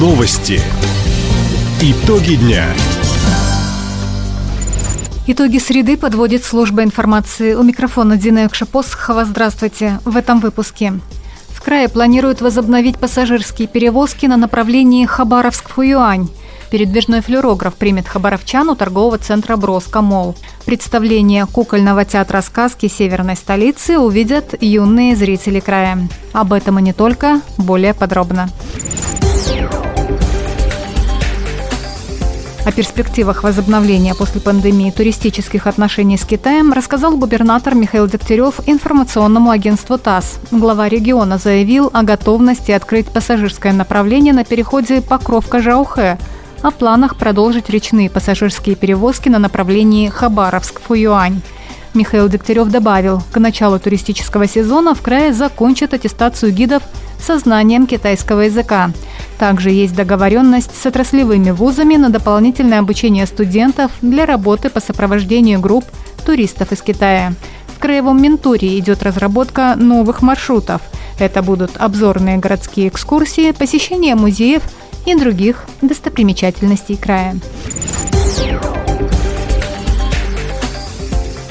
Новости. Итоги дня. Итоги среды подводит служба информации. У микрофона Дина Юкшапосхова. Здравствуйте. В этом выпуске. В крае планируют возобновить пассажирские перевозки на направлении Хабаровск-Фуюань. Передвижной флюорограф примет хабаровчан у торгового центра «Броско Мол». Представление кукольного театра сказки северной столицы увидят юные зрители края. Об этом и не только, более подробно. О перспективах возобновления после пандемии туристических отношений с Китаем рассказал губернатор Михаил Дегтярев информационному агентству ТАСС. Глава региона заявил о готовности открыть пассажирское направление на переходе Покровка-Жаухэ, о планах продолжить речные пассажирские перевозки на направлении Хабаровск-Фуюань. Михаил Дегтярев добавил, к началу туристического сезона в крае закончат аттестацию гидов со знанием китайского языка. Также есть договоренность с отраслевыми вузами на дополнительное обучение студентов для работы по сопровождению групп туристов из Китая. В Краевом Ментуре идет разработка новых маршрутов. Это будут обзорные городские экскурсии, посещение музеев – и других достопримечательностей края.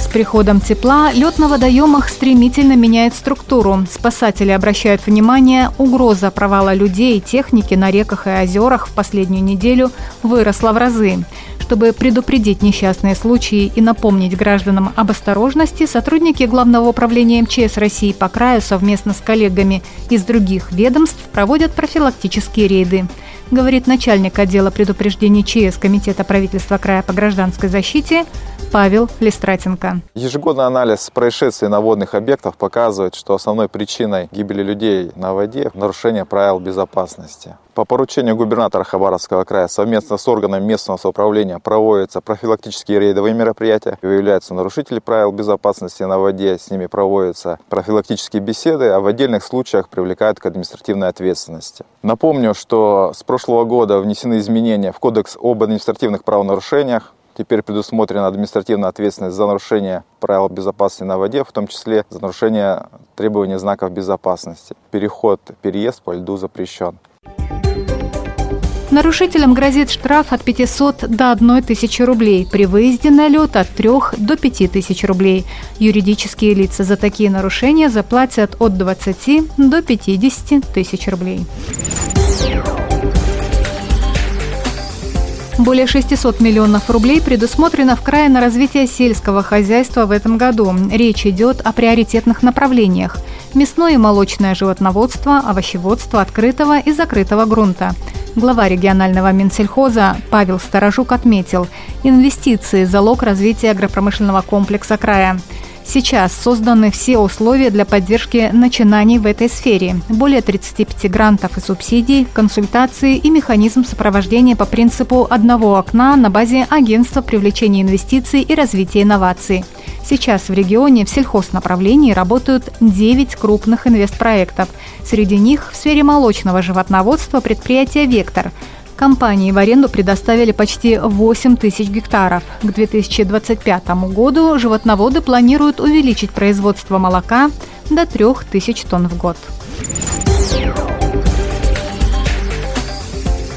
Приходом тепла лед на водоемах стремительно меняет структуру. Спасатели обращают внимание, угроза провала людей и техники на реках и озерах в последнюю неделю выросла в разы. Чтобы предупредить несчастные случаи и напомнить гражданам об осторожности, сотрудники Главного управления МЧС России по краю совместно с коллегами из других ведомств проводят профилактические рейды говорит начальник отдела предупреждений ЧС Комитета правительства края по гражданской защите Павел Листратенко. Ежегодный анализ происшествий на водных объектах показывает, что основной причиной гибели людей на воде – нарушение правил безопасности. По поручению губернатора Хабаровского края совместно с органами местного самоуправления проводятся профилактические рейдовые мероприятия. Выявляются нарушители правил безопасности на воде, с ними проводятся профилактические беседы, а в отдельных случаях привлекают к административной ответственности. Напомню, что с прошлого года внесены изменения в Кодекс об административных правонарушениях. Теперь предусмотрена административная ответственность за нарушение правил безопасности на воде, в том числе за нарушение требований знаков безопасности. Переход, переезд по льду запрещен. Нарушителям грозит штраф от 500 до 1000 рублей, при выезде на лед от 3 до 5000 рублей. Юридические лица за такие нарушения заплатят от 20 до 50 тысяч рублей. Более 600 миллионов рублей предусмотрено в крае на развитие сельского хозяйства в этом году. Речь идет о приоритетных направлениях – мясное и молочное животноводство, овощеводство открытого и закрытого грунта. Глава регионального Минсельхоза Павел Сторожук отметил, инвестиции – залог развития агропромышленного комплекса края. Сейчас созданы все условия для поддержки начинаний в этой сфере. Более 35 грантов и субсидий, консультации и механизм сопровождения по принципу одного окна на базе Агентства привлечения инвестиций и развития инноваций. Сейчас в регионе в сельхознаправлении работают 9 крупных инвестпроектов. Среди них в сфере молочного животноводства предприятие «Вектор», Компании в аренду предоставили почти 8 тысяч гектаров. К 2025 году животноводы планируют увеличить производство молока до 3 тысяч тонн в год.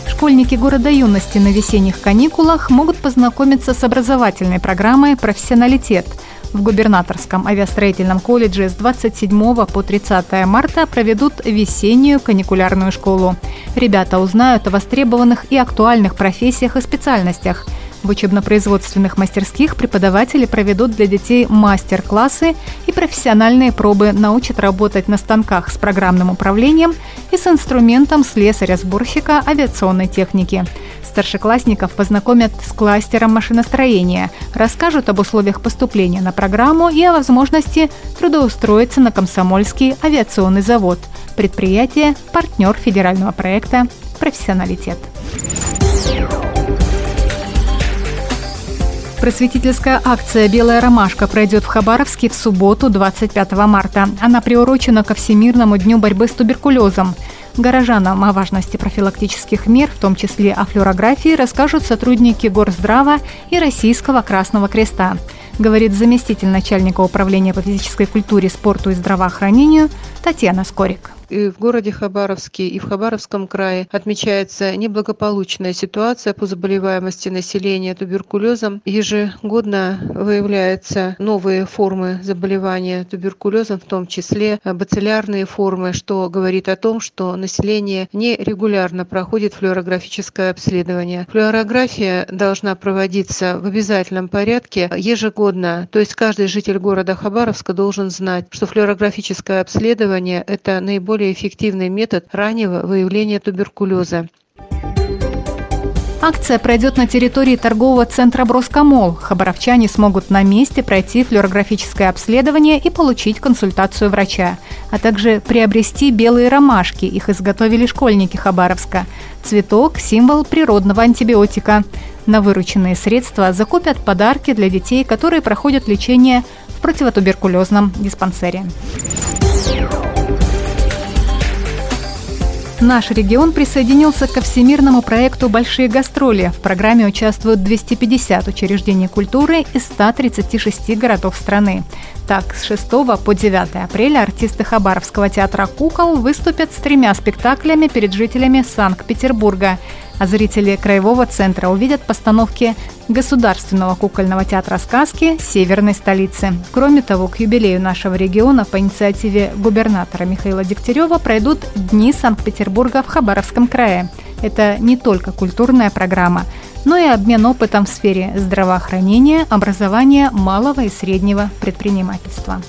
Школьники города юности на весенних каникулах могут познакомиться с образовательной программой «Профессионалитет», в губернаторском авиастроительном колледже с 27 по 30 марта проведут весеннюю каникулярную школу. Ребята узнают о востребованных и актуальных профессиях и специальностях – в учебно-производственных мастерских преподаватели проведут для детей мастер-классы и профессиональные пробы, научат работать на станках с программным управлением и с инструментом слесаря-сборщика авиационной техники. Старшеклассников познакомят с кластером машиностроения, расскажут об условиях поступления на программу и о возможности трудоустроиться на Комсомольский авиационный завод. Предприятие – партнер федерального проекта «Профессионалитет». Просветительская акция «Белая ромашка» пройдет в Хабаровске в субботу, 25 марта. Она приурочена ко Всемирному дню борьбы с туберкулезом. Горожанам о важности профилактических мер, в том числе о флюорографии, расскажут сотрудники Горздрава и Российского Красного Креста, говорит заместитель начальника управления по физической культуре, спорту и здравоохранению Татьяна Скорик. В городе Хабаровске, и в Хабаровском крае отмечается неблагополучная ситуация по заболеваемости населения туберкулезом. Ежегодно выявляются новые формы заболевания туберкулезом, в том числе бациллярные формы, что говорит о том, что население нерегулярно проходит флюорографическое обследование. Флюорография должна проводиться в обязательном порядке ежегодно, то есть каждый житель города Хабаровска должен знать, что флюорографическое обследование – это наиболее эффективный метод раннего выявления туберкулеза. Акция пройдет на территории торгового центра «Броскомол». Хабаровчане смогут на месте пройти флюорографическое обследование и получить консультацию врача, а также приобрести белые ромашки. Их изготовили школьники Хабаровска. Цветок – символ природного антибиотика. На вырученные средства закупят подарки для детей, которые проходят лечение в противотуберкулезном диспансере. Наш регион присоединился ко всемирному проекту «Большие гастроли». В программе участвуют 250 учреждений культуры из 136 городов страны. Так, с 6 по 9 апреля артисты Хабаровского театра «Кукол» выступят с тремя спектаклями перед жителями Санкт-Петербурга – а зрители Краевого центра увидят постановки Государственного кукольного театра сказки северной столицы. Кроме того, к юбилею нашего региона по инициативе губернатора Михаила Дегтярева пройдут Дни Санкт-Петербурга в Хабаровском крае. Это не только культурная программа, но и обмен опытом в сфере здравоохранения, образования, малого и среднего предпринимательства.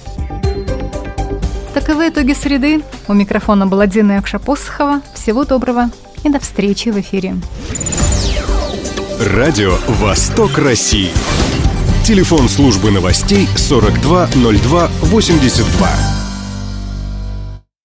Таковы итоги среды. У микрофона была Дина Якшапосхова. Всего доброго и до встречи в эфире. Радио «Восток России». Телефон службы новостей 420282.